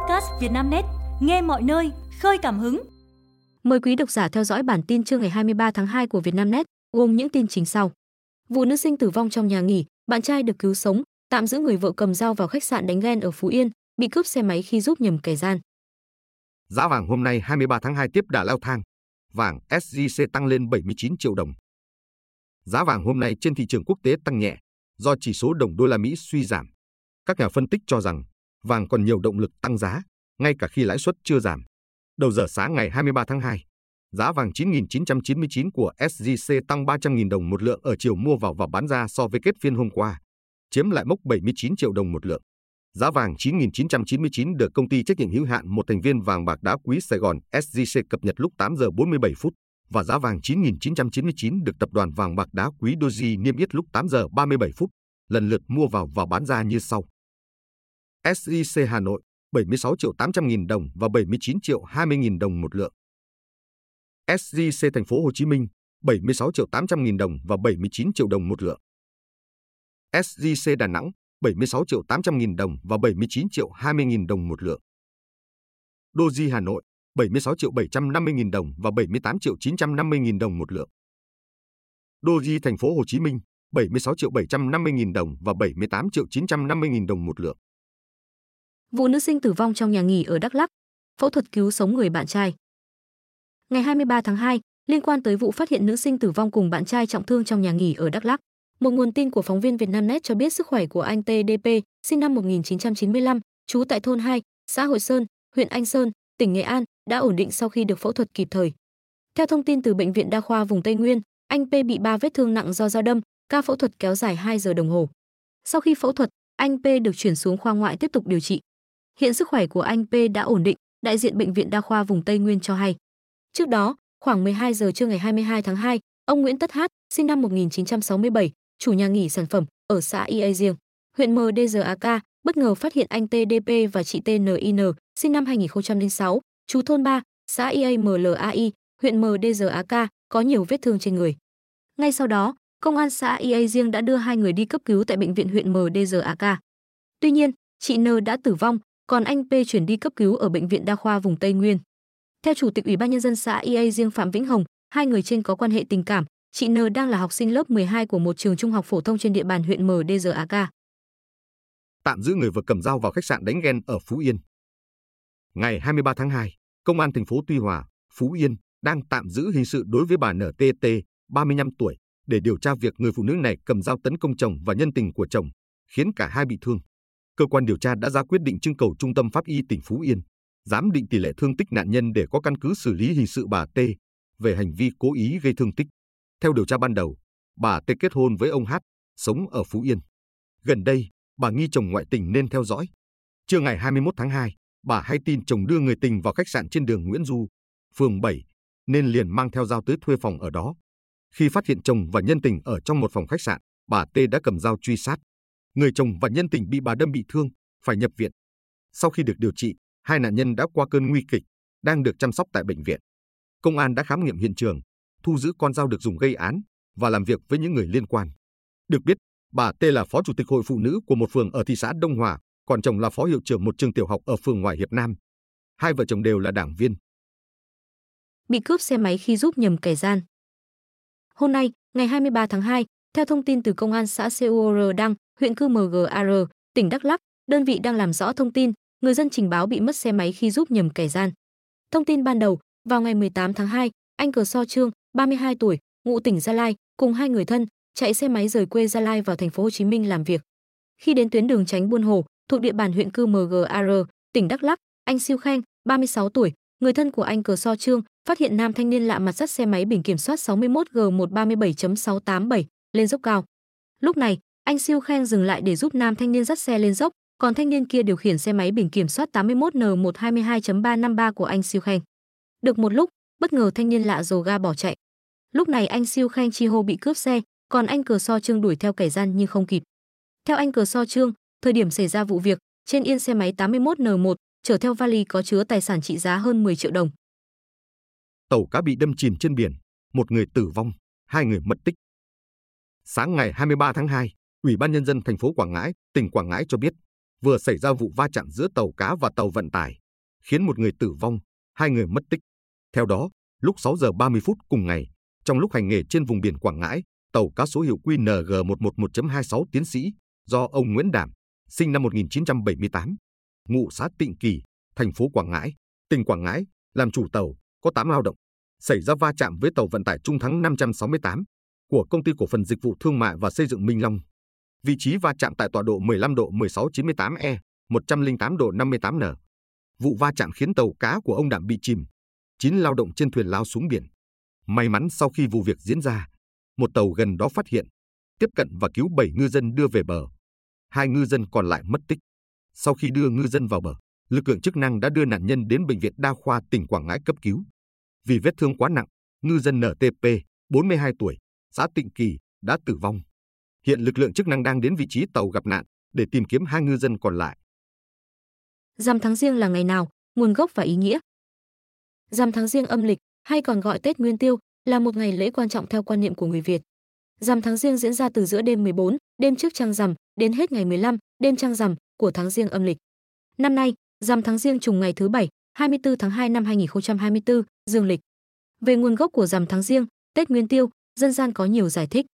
podcast Vietnamnet, nghe mọi nơi, khơi cảm hứng. Mời quý độc giả theo dõi bản tin trưa ngày 23 tháng 2 của Vietnamnet, gồm những tin chính sau. Vụ nữ sinh tử vong trong nhà nghỉ, bạn trai được cứu sống, tạm giữ người vợ cầm dao vào khách sạn đánh ghen ở Phú Yên, bị cướp xe máy khi giúp nhầm kẻ gian. Giá vàng hôm nay 23 tháng 2 tiếp đà leo thang, vàng SJC tăng lên 79 triệu đồng. Giá vàng hôm nay trên thị trường quốc tế tăng nhẹ do chỉ số đồng đô la Mỹ suy giảm. Các nhà phân tích cho rằng vàng còn nhiều động lực tăng giá, ngay cả khi lãi suất chưa giảm. Đầu giờ sáng ngày 23 tháng 2, giá vàng 9.999 của SJC tăng 300.000 đồng một lượng ở chiều mua vào và bán ra so với kết phiên hôm qua, chiếm lại mốc 79 triệu đồng một lượng. Giá vàng 9.999 được công ty trách nhiệm hữu hạn một thành viên vàng bạc đá quý Sài Gòn SJC cập nhật lúc 8 giờ 47 phút và giá vàng 9.999 được tập đoàn vàng bạc đá quý Doji niêm yết lúc 8 giờ 37 phút, lần lượt mua vào và bán ra như sau. SIC Hà Nội 76 triệu 800 nghìn đồng và 79 triệu 20 nghìn đồng một lượng. SJC Thành phố Hồ Chí Minh 76 triệu 800 nghìn đồng và 79 triệu đồng một lượng. SJC Đà Nẵng 76 triệu 800 nghìn đồng và 79 triệu 20 nghìn đồng một lượng. Doji Hà Nội 76 triệu 750 nghìn đồng và 78 triệu 950 nghìn đồng một lượng. Doji Thành phố Hồ Chí Minh 76 triệu 750 nghìn đồng và 78 triệu 950 nghìn đồng một lượng. Vụ nữ sinh tử vong trong nhà nghỉ ở Đắk Lắk, phẫu thuật cứu sống người bạn trai. Ngày 23 tháng 2, liên quan tới vụ phát hiện nữ sinh tử vong cùng bạn trai trọng thương trong nhà nghỉ ở Đắk Lắk, một nguồn tin của phóng viên Vietnamnet cho biết sức khỏe của anh TDP, sinh năm 1995, trú tại thôn 2, xã Hội Sơn, huyện Anh Sơn, tỉnh Nghệ An, đã ổn định sau khi được phẫu thuật kịp thời. Theo thông tin từ bệnh viện đa khoa vùng Tây Nguyên, anh P bị 3 vết thương nặng do dao đâm, ca phẫu thuật kéo dài 2 giờ đồng hồ. Sau khi phẫu thuật, anh P được chuyển xuống khoa ngoại tiếp tục điều trị. Hiện sức khỏe của anh P đã ổn định, đại diện bệnh viện đa khoa vùng Tây Nguyên cho hay. Trước đó, khoảng 12 giờ trưa ngày 22 tháng 2, ông Nguyễn Tất Hát, sinh năm 1967, chủ nhà nghỉ sản phẩm ở xã Ia Riêng, huyện MDZAK, bất ngờ phát hiện anh TDP và chị TNIN, sinh năm 2006, chú thôn 3, xã IAMLAI, huyện MDZAK, có nhiều vết thương trên người. Ngay sau đó, công an xã Ia Riêng đã đưa hai người đi cấp cứu tại bệnh viện huyện MDZAK. Tuy nhiên, chị N đã tử vong, còn anh P chuyển đi cấp cứu ở bệnh viện đa khoa vùng Tây Nguyên. Theo chủ tịch Ủy ban nhân dân xã Ia Riêng Phạm Vĩnh Hồng, hai người trên có quan hệ tình cảm, chị N đang là học sinh lớp 12 của một trường trung học phổ thông trên địa bàn huyện MDZAK. Tạm giữ người vừa cầm dao vào khách sạn đánh ghen ở Phú Yên. Ngày 23 tháng 2, Công an thành phố Tuy Hòa, Phú Yên đang tạm giữ hình sự đối với bà NTT, 35 tuổi, để điều tra việc người phụ nữ này cầm dao tấn công chồng và nhân tình của chồng, khiến cả hai bị thương. Cơ quan điều tra đã ra quyết định trưng cầu Trung tâm Pháp y tỉnh Phú Yên, giám định tỷ lệ thương tích nạn nhân để có căn cứ xử lý hình sự bà T về hành vi cố ý gây thương tích. Theo điều tra ban đầu, bà T kết hôn với ông H, sống ở Phú Yên. Gần đây, bà nghi chồng ngoại tình nên theo dõi. Trưa ngày 21 tháng 2, bà hay tin chồng đưa người tình vào khách sạn trên đường Nguyễn Du, phường 7, nên liền mang theo dao tới thuê phòng ở đó. Khi phát hiện chồng và nhân tình ở trong một phòng khách sạn, bà T đã cầm dao truy sát. Người chồng và nhân tình bị bà đâm bị thương, phải nhập viện. Sau khi được điều trị, hai nạn nhân đã qua cơn nguy kịch, đang được chăm sóc tại bệnh viện. Công an đã khám nghiệm hiện trường, thu giữ con dao được dùng gây án và làm việc với những người liên quan. Được biết, bà T là phó chủ tịch hội phụ nữ của một phường ở thị xã Đông Hòa, còn chồng là phó hiệu trưởng một trường tiểu học ở phường Ngoại Hiệp Nam. Hai vợ chồng đều là đảng viên. Bị cướp xe máy khi giúp nhầm kẻ gian. Hôm nay, ngày 23 tháng 2, theo thông tin từ công an xã CUR Đăng, huyện Cư MGAR, tỉnh Đắk Lắk, đơn vị đang làm rõ thông tin, người dân trình báo bị mất xe máy khi giúp nhầm kẻ gian. Thông tin ban đầu, vào ngày 18 tháng 2, anh Cờ So Trương, 32 tuổi, ngụ tỉnh Gia Lai, cùng hai người thân chạy xe máy rời quê Gia Lai vào thành phố Hồ Chí Minh làm việc. Khi đến tuyến đường tránh Buôn Hồ, thuộc địa bàn huyện Cư MGAR, tỉnh Đắk Lắk, anh Siêu Khanh, 36 tuổi, người thân của anh Cờ So Trương, phát hiện nam thanh niên lạ mặt dắt xe máy biển kiểm soát 61G137.687 lên dốc cao. Lúc này, anh Siêu khen dừng lại để giúp nam thanh niên dắt xe lên dốc, còn thanh niên kia điều khiển xe máy biển kiểm soát 81N122.353 của anh Siêu khen. Được một lúc, bất ngờ thanh niên lạ dồ ga bỏ chạy. Lúc này anh Siêu khen chi hô bị cướp xe, còn anh Cờ So Trương đuổi theo kẻ gian nhưng không kịp. Theo anh Cờ So Trương, thời điểm xảy ra vụ việc, trên yên xe máy 81N1 chở theo vali có chứa tài sản trị giá hơn 10 triệu đồng. Tàu cá bị đâm chìm trên biển, một người tử vong, hai người mất tích. Sáng ngày 23 tháng 2, Ủy ban nhân dân thành phố Quảng Ngãi, tỉnh Quảng Ngãi cho biết, vừa xảy ra vụ va chạm giữa tàu cá và tàu vận tải, khiến một người tử vong, hai người mất tích. Theo đó, lúc 6 giờ 30 phút cùng ngày, trong lúc hành nghề trên vùng biển Quảng Ngãi, tàu cá số hiệu QNG111.26 tiến sĩ do ông Nguyễn Đảm, sinh năm 1978, ngụ xã Tịnh Kỳ, thành phố Quảng Ngãi, tỉnh Quảng Ngãi, làm chủ tàu, có 8 lao động, xảy ra va chạm với tàu vận tải Trung Thắng 568 của công ty cổ phần dịch vụ thương mại và xây dựng Minh Long. Vị trí va chạm tại tọa độ 15 độ 1698E, 108 độ 58N. Vụ va chạm khiến tàu cá của ông Đạm bị chìm. Chín lao động trên thuyền lao xuống biển. May mắn sau khi vụ việc diễn ra, một tàu gần đó phát hiện, tiếp cận và cứu 7 ngư dân đưa về bờ. Hai ngư dân còn lại mất tích. Sau khi đưa ngư dân vào bờ, lực lượng chức năng đã đưa nạn nhân đến bệnh viện đa khoa tỉnh Quảng Ngãi cấp cứu. Vì vết thương quá nặng, ngư dân NTP, 42 tuổi, xã Tịnh Kỳ đã tử vong. Hiện lực lượng chức năng đang đến vị trí tàu gặp nạn để tìm kiếm hai ngư dân còn lại. Rằm tháng riêng là ngày nào, nguồn gốc và ý nghĩa. Rằm tháng riêng âm lịch hay còn gọi Tết Nguyên Tiêu là một ngày lễ quan trọng theo quan niệm của người Việt. Rằm tháng riêng diễn ra từ giữa đêm 14, đêm trước trăng rằm đến hết ngày 15, đêm trăng rằm của tháng riêng âm lịch. Năm nay, rằm tháng riêng trùng ngày thứ bảy, 24 tháng 2 năm 2024, dương lịch. Về nguồn gốc của rằm tháng riêng, Tết Nguyên Tiêu, dân gian có nhiều giải thích.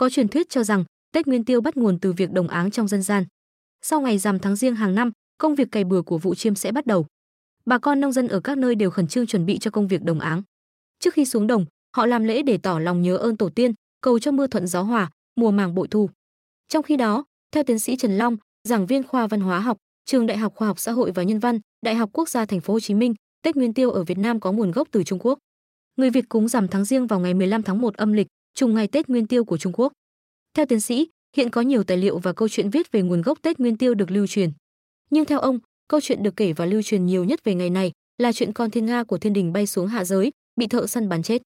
Có truyền thuyết cho rằng Tết Nguyên Tiêu bắt nguồn từ việc đồng áng trong dân gian. Sau ngày rằm tháng riêng hàng năm, công việc cày bừa của vụ chiêm sẽ bắt đầu. Bà con nông dân ở các nơi đều khẩn trương chuẩn bị cho công việc đồng áng. Trước khi xuống đồng, họ làm lễ để tỏ lòng nhớ ơn tổ tiên, cầu cho mưa thuận gió hòa, mùa màng bội thu. Trong khi đó, theo tiến sĩ Trần Long, giảng viên khoa văn hóa học, trường Đại học Khoa học Xã hội và Nhân văn, Đại học Quốc gia Thành phố Hồ Chí Minh, Tết Nguyên Tiêu ở Việt Nam có nguồn gốc từ Trung Quốc. Người Việt cúng rằm tháng riêng vào ngày 15 tháng 1 âm lịch, trùng ngày Tết Nguyên Tiêu của Trung Quốc. Theo tiến sĩ, hiện có nhiều tài liệu và câu chuyện viết về nguồn gốc Tết Nguyên Tiêu được lưu truyền. Nhưng theo ông, câu chuyện được kể và lưu truyền nhiều nhất về ngày này là chuyện con thiên nga của thiên đình bay xuống hạ giới, bị thợ săn bắn chết.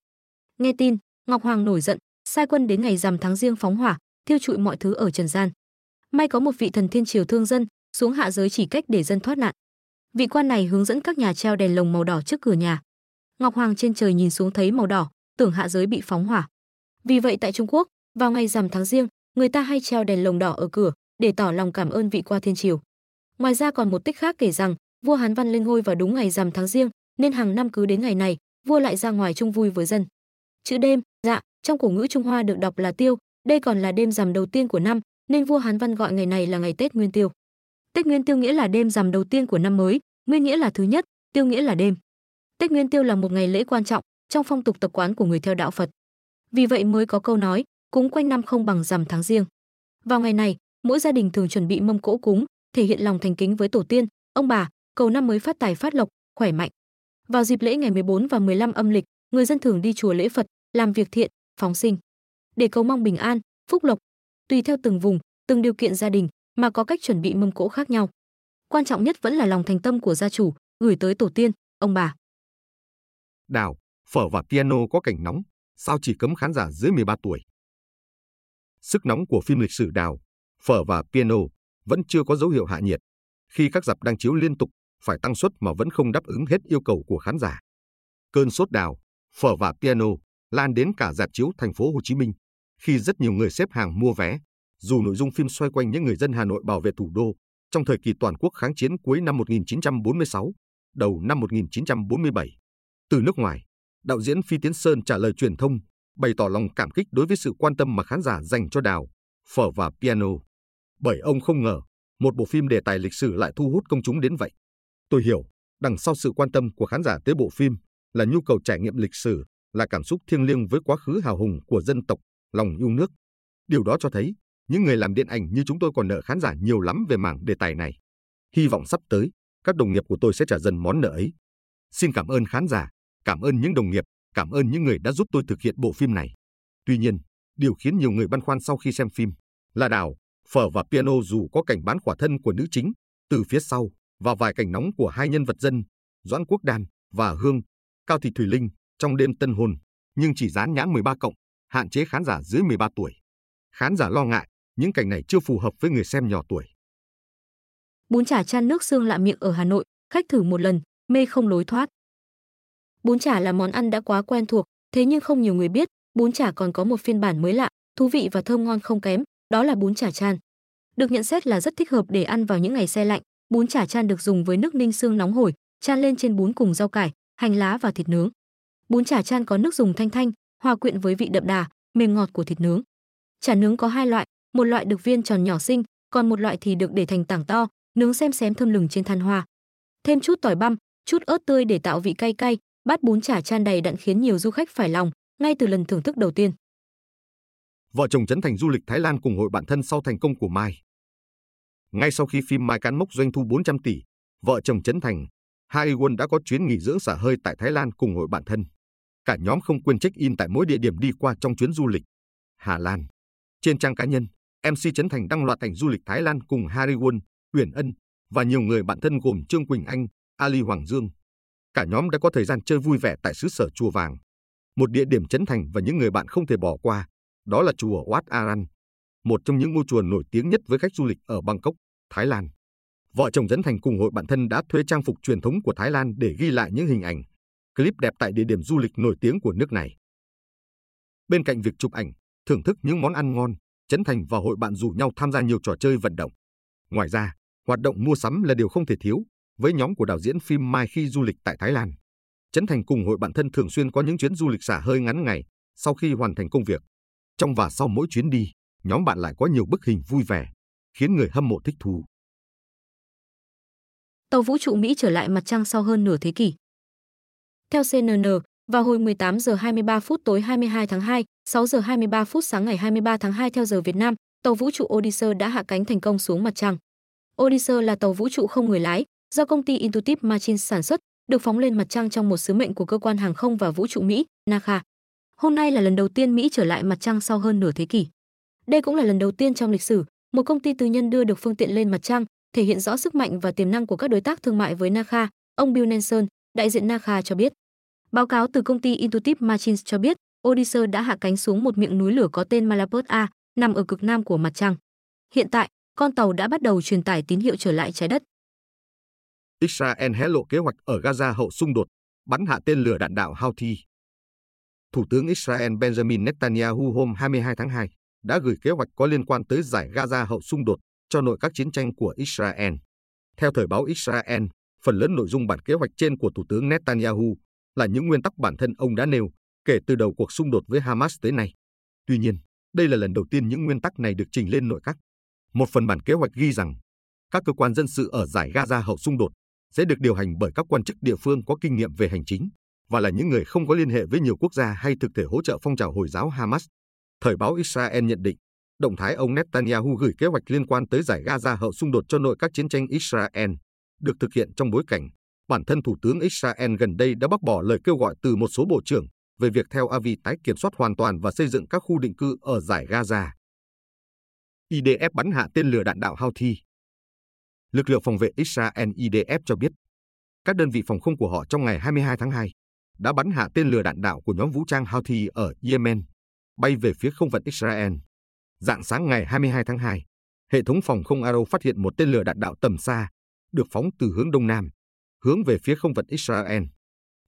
Nghe tin, Ngọc Hoàng nổi giận, sai quân đến ngày rằm tháng riêng phóng hỏa, thiêu trụi mọi thứ ở trần gian. May có một vị thần thiên triều thương dân, xuống hạ giới chỉ cách để dân thoát nạn. Vị quan này hướng dẫn các nhà treo đèn lồng màu đỏ trước cửa nhà. Ngọc Hoàng trên trời nhìn xuống thấy màu đỏ, tưởng hạ giới bị phóng hỏa. Vì vậy tại Trung Quốc, vào ngày rằm tháng riêng, người ta hay treo đèn lồng đỏ ở cửa để tỏ lòng cảm ơn vị qua thiên triều. Ngoài ra còn một tích khác kể rằng, vua Hán Văn lên ngôi vào đúng ngày rằm tháng riêng, nên hàng năm cứ đến ngày này, vua lại ra ngoài chung vui với dân. Chữ đêm, dạ, trong cổ ngữ Trung Hoa được đọc là tiêu, đây còn là đêm rằm đầu tiên của năm, nên vua Hán Văn gọi ngày này là ngày Tết Nguyên Tiêu. Tết Nguyên Tiêu nghĩa là đêm rằm đầu tiên của năm mới, nguyên nghĩa là thứ nhất, tiêu nghĩa là đêm. Tết Nguyên Tiêu là một ngày lễ quan trọng trong phong tục tập quán của người theo đạo Phật. Vì vậy mới có câu nói, cúng quanh năm không bằng rằm tháng riêng. Vào ngày này, mỗi gia đình thường chuẩn bị mâm cỗ cúng, thể hiện lòng thành kính với tổ tiên, ông bà, cầu năm mới phát tài phát lộc, khỏe mạnh. Vào dịp lễ ngày 14 và 15 âm lịch, người dân thường đi chùa lễ Phật, làm việc thiện, phóng sinh để cầu mong bình an, phúc lộc. Tùy theo từng vùng, từng điều kiện gia đình mà có cách chuẩn bị mâm cỗ khác nhau. Quan trọng nhất vẫn là lòng thành tâm của gia chủ gửi tới tổ tiên, ông bà. Đào, phở và piano có cảnh nóng, sao chỉ cấm khán giả dưới 13 tuổi? Sức nóng của phim lịch sử Đào, phở và piano vẫn chưa có dấu hiệu hạ nhiệt. Khi các dạp đang chiếu liên tục, phải tăng suất mà vẫn không đáp ứng hết yêu cầu của khán giả. Cơn sốt Đào, phở và piano lan đến cả dạp chiếu thành phố Hồ Chí Minh, khi rất nhiều người xếp hàng mua vé. Dù nội dung phim xoay quanh những người dân Hà Nội bảo vệ thủ đô trong thời kỳ toàn quốc kháng chiến cuối năm 1946, đầu năm 1947. Từ nước ngoài, đạo diễn Phi Tiến Sơn trả lời truyền thông, bày tỏ lòng cảm kích đối với sự quan tâm mà khán giả dành cho Đào, Phở và Piano. Bởi ông không ngờ, một bộ phim đề tài lịch sử lại thu hút công chúng đến vậy. Tôi hiểu, đằng sau sự quan tâm của khán giả tới bộ phim là nhu cầu trải nghiệm lịch sử, là cảm xúc thiêng liêng với quá khứ hào hùng của dân tộc, lòng yêu nước. Điều đó cho thấy, những người làm điện ảnh như chúng tôi còn nợ khán giả nhiều lắm về mảng đề tài này. Hy vọng sắp tới, các đồng nghiệp của tôi sẽ trả dần món nợ ấy. Xin cảm ơn khán giả, cảm ơn những đồng nghiệp, cảm ơn những người đã giúp tôi thực hiện bộ phim này. Tuy nhiên, điều khiến nhiều người băn khoăn sau khi xem phim là đào, phở và piano dù có cảnh bán khỏa thân của nữ chính từ phía sau và vài cảnh nóng của hai nhân vật dân, Doãn Quốc Đan và Hương, Cao Thị Thủy Linh trong đêm tân hôn, nhưng chỉ dán nhãn 13 cộng, hạn chế khán giả dưới 13 tuổi. Khán giả lo ngại những cảnh này chưa phù hợp với người xem nhỏ tuổi. Bún chả chan nước xương lạ miệng ở Hà Nội, khách thử một lần, mê không lối thoát. Bún chả là món ăn đã quá quen thuộc, thế nhưng không nhiều người biết, bún chả còn có một phiên bản mới lạ, thú vị và thơm ngon không kém, đó là bún chả chan. được nhận xét là rất thích hợp để ăn vào những ngày xe lạnh. Bún chả chan được dùng với nước ninh xương nóng hổi, chan lên trên bún cùng rau cải, hành lá và thịt nướng. Bún chả chan có nước dùng thanh thanh, hòa quyện với vị đậm đà, mềm ngọt của thịt nướng. Chả nướng có hai loại, một loại được viên tròn nhỏ xinh, còn một loại thì được để thành tảng to, nướng xem xém thơm lừng trên than hoa. Thêm chút tỏi băm, chút ớt tươi để tạo vị cay cay, bát bún chả chan đầy đặn khiến nhiều du khách phải lòng ngay từ lần thưởng thức đầu tiên. Vợ chồng Trấn Thành du lịch Thái Lan cùng hội bạn thân sau thành công của Mai. Ngay sau khi phim Mai cán mốc doanh thu 400 tỷ, vợ chồng Trấn Thành, Hai Won đã có chuyến nghỉ dưỡng xả hơi tại Thái Lan cùng hội bạn thân. Cả nhóm không quên check-in tại mỗi địa điểm đi qua trong chuyến du lịch. Hà Lan. Trên trang cá nhân, MC Trấn Thành đăng loạt ảnh du lịch Thái Lan cùng Harry Won, Uyển Ân và nhiều người bạn thân gồm Trương Quỳnh Anh, Ali Hoàng Dương. Cả nhóm đã có thời gian chơi vui vẻ tại xứ sở Chùa Vàng. Một địa điểm chấn Thành và những người bạn không thể bỏ qua, đó là chùa Wat Aran, một trong những ngôi chùa nổi tiếng nhất với khách du lịch ở Bangkok, Thái Lan. Vợ chồng Dẫn Thành cùng hội bạn thân đã thuê trang phục truyền thống của Thái Lan để ghi lại những hình ảnh, clip đẹp tại địa điểm du lịch nổi tiếng của nước này. Bên cạnh việc chụp ảnh, thưởng thức những món ăn ngon, Trấn Thành và hội bạn rủ nhau tham gia nhiều trò chơi vận động. Ngoài ra, hoạt động mua sắm là điều không thể thiếu với nhóm của đạo diễn phim Mai khi du lịch tại Thái Lan. Trấn Thành cùng hội bạn thân thường xuyên có những chuyến du lịch xả hơi ngắn ngày sau khi hoàn thành công việc. Trong và sau mỗi chuyến đi, nhóm bạn lại có nhiều bức hình vui vẻ, khiến người hâm mộ thích thú. Tàu vũ trụ Mỹ trở lại mặt trăng sau hơn nửa thế kỷ. Theo CNN, vào hồi 18 giờ 23 phút tối 22 tháng 2, 6 giờ 23 phút sáng ngày 23 tháng 2 theo giờ Việt Nam, tàu vũ trụ Odyssey đã hạ cánh thành công xuống mặt trăng. Odyssey là tàu vũ trụ không người lái do công ty Intuitive Machines sản xuất, được phóng lên mặt trăng trong một sứ mệnh của cơ quan hàng không và vũ trụ Mỹ, NASA. Hôm nay là lần đầu tiên Mỹ trở lại mặt trăng sau hơn nửa thế kỷ. Đây cũng là lần đầu tiên trong lịch sử, một công ty tư nhân đưa được phương tiện lên mặt trăng, thể hiện rõ sức mạnh và tiềm năng của các đối tác thương mại với NASA, ông Bill Nelson, đại diện NASA cho biết. Báo cáo từ công ty Intuitive Machines cho biết, Odyssey đã hạ cánh xuống một miệng núi lửa có tên Malapert A, nằm ở cực nam của mặt trăng. Hiện tại, con tàu đã bắt đầu truyền tải tín hiệu trở lại trái đất. Israel hé lộ kế hoạch ở Gaza hậu xung đột, bắn hạ tên lửa đạn đạo Houthi. Thủ tướng Israel Benjamin Netanyahu hôm 22 tháng 2 đã gửi kế hoạch có liên quan tới giải Gaza hậu xung đột cho nội các chiến tranh của Israel. Theo thời báo Israel, phần lớn nội dung bản kế hoạch trên của Thủ tướng Netanyahu là những nguyên tắc bản thân ông đã nêu kể từ đầu cuộc xung đột với Hamas tới nay. Tuy nhiên, đây là lần đầu tiên những nguyên tắc này được trình lên nội các. Một phần bản kế hoạch ghi rằng các cơ quan dân sự ở giải Gaza hậu xung đột sẽ được điều hành bởi các quan chức địa phương có kinh nghiệm về hành chính và là những người không có liên hệ với nhiều quốc gia hay thực thể hỗ trợ phong trào Hồi giáo Hamas. Thời báo Israel nhận định, động thái ông Netanyahu gửi kế hoạch liên quan tới giải Gaza hậu xung đột cho nội các chiến tranh Israel được thực hiện trong bối cảnh bản thân Thủ tướng Israel gần đây đã bác bỏ lời kêu gọi từ một số bộ trưởng về việc theo Avi tái kiểm soát hoàn toàn và xây dựng các khu định cư ở giải Gaza. IDF bắn hạ tên lửa đạn đạo Houthi Lực lượng phòng vệ Israel IDF cho biết, các đơn vị phòng không của họ trong ngày 22 tháng 2 đã bắn hạ tên lửa đạn đạo của nhóm vũ trang Houthi ở Yemen, bay về phía không phận Israel. Dạng sáng ngày 22 tháng 2, hệ thống phòng không Arrow phát hiện một tên lửa đạn đạo tầm xa, được phóng từ hướng đông nam, hướng về phía không phận Israel.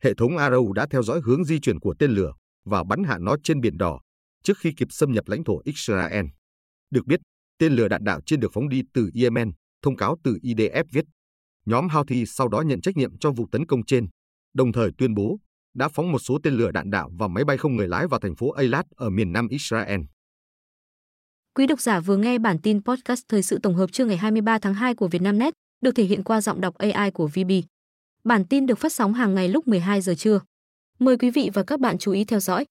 Hệ thống Arrow đã theo dõi hướng di chuyển của tên lửa và bắn hạ nó trên biển đỏ trước khi kịp xâm nhập lãnh thổ Israel. Được biết, tên lửa đạn đạo trên được phóng đi từ Yemen thông cáo từ IDF viết. Nhóm Houthi sau đó nhận trách nhiệm cho vụ tấn công trên, đồng thời tuyên bố đã phóng một số tên lửa đạn đạo và máy bay không người lái vào thành phố Eilat ở miền nam Israel. Quý độc giả vừa nghe bản tin podcast thời sự tổng hợp trưa ngày 23 tháng 2 của Vietnamnet, được thể hiện qua giọng đọc AI của VB. Bản tin được phát sóng hàng ngày lúc 12 giờ trưa. Mời quý vị và các bạn chú ý theo dõi.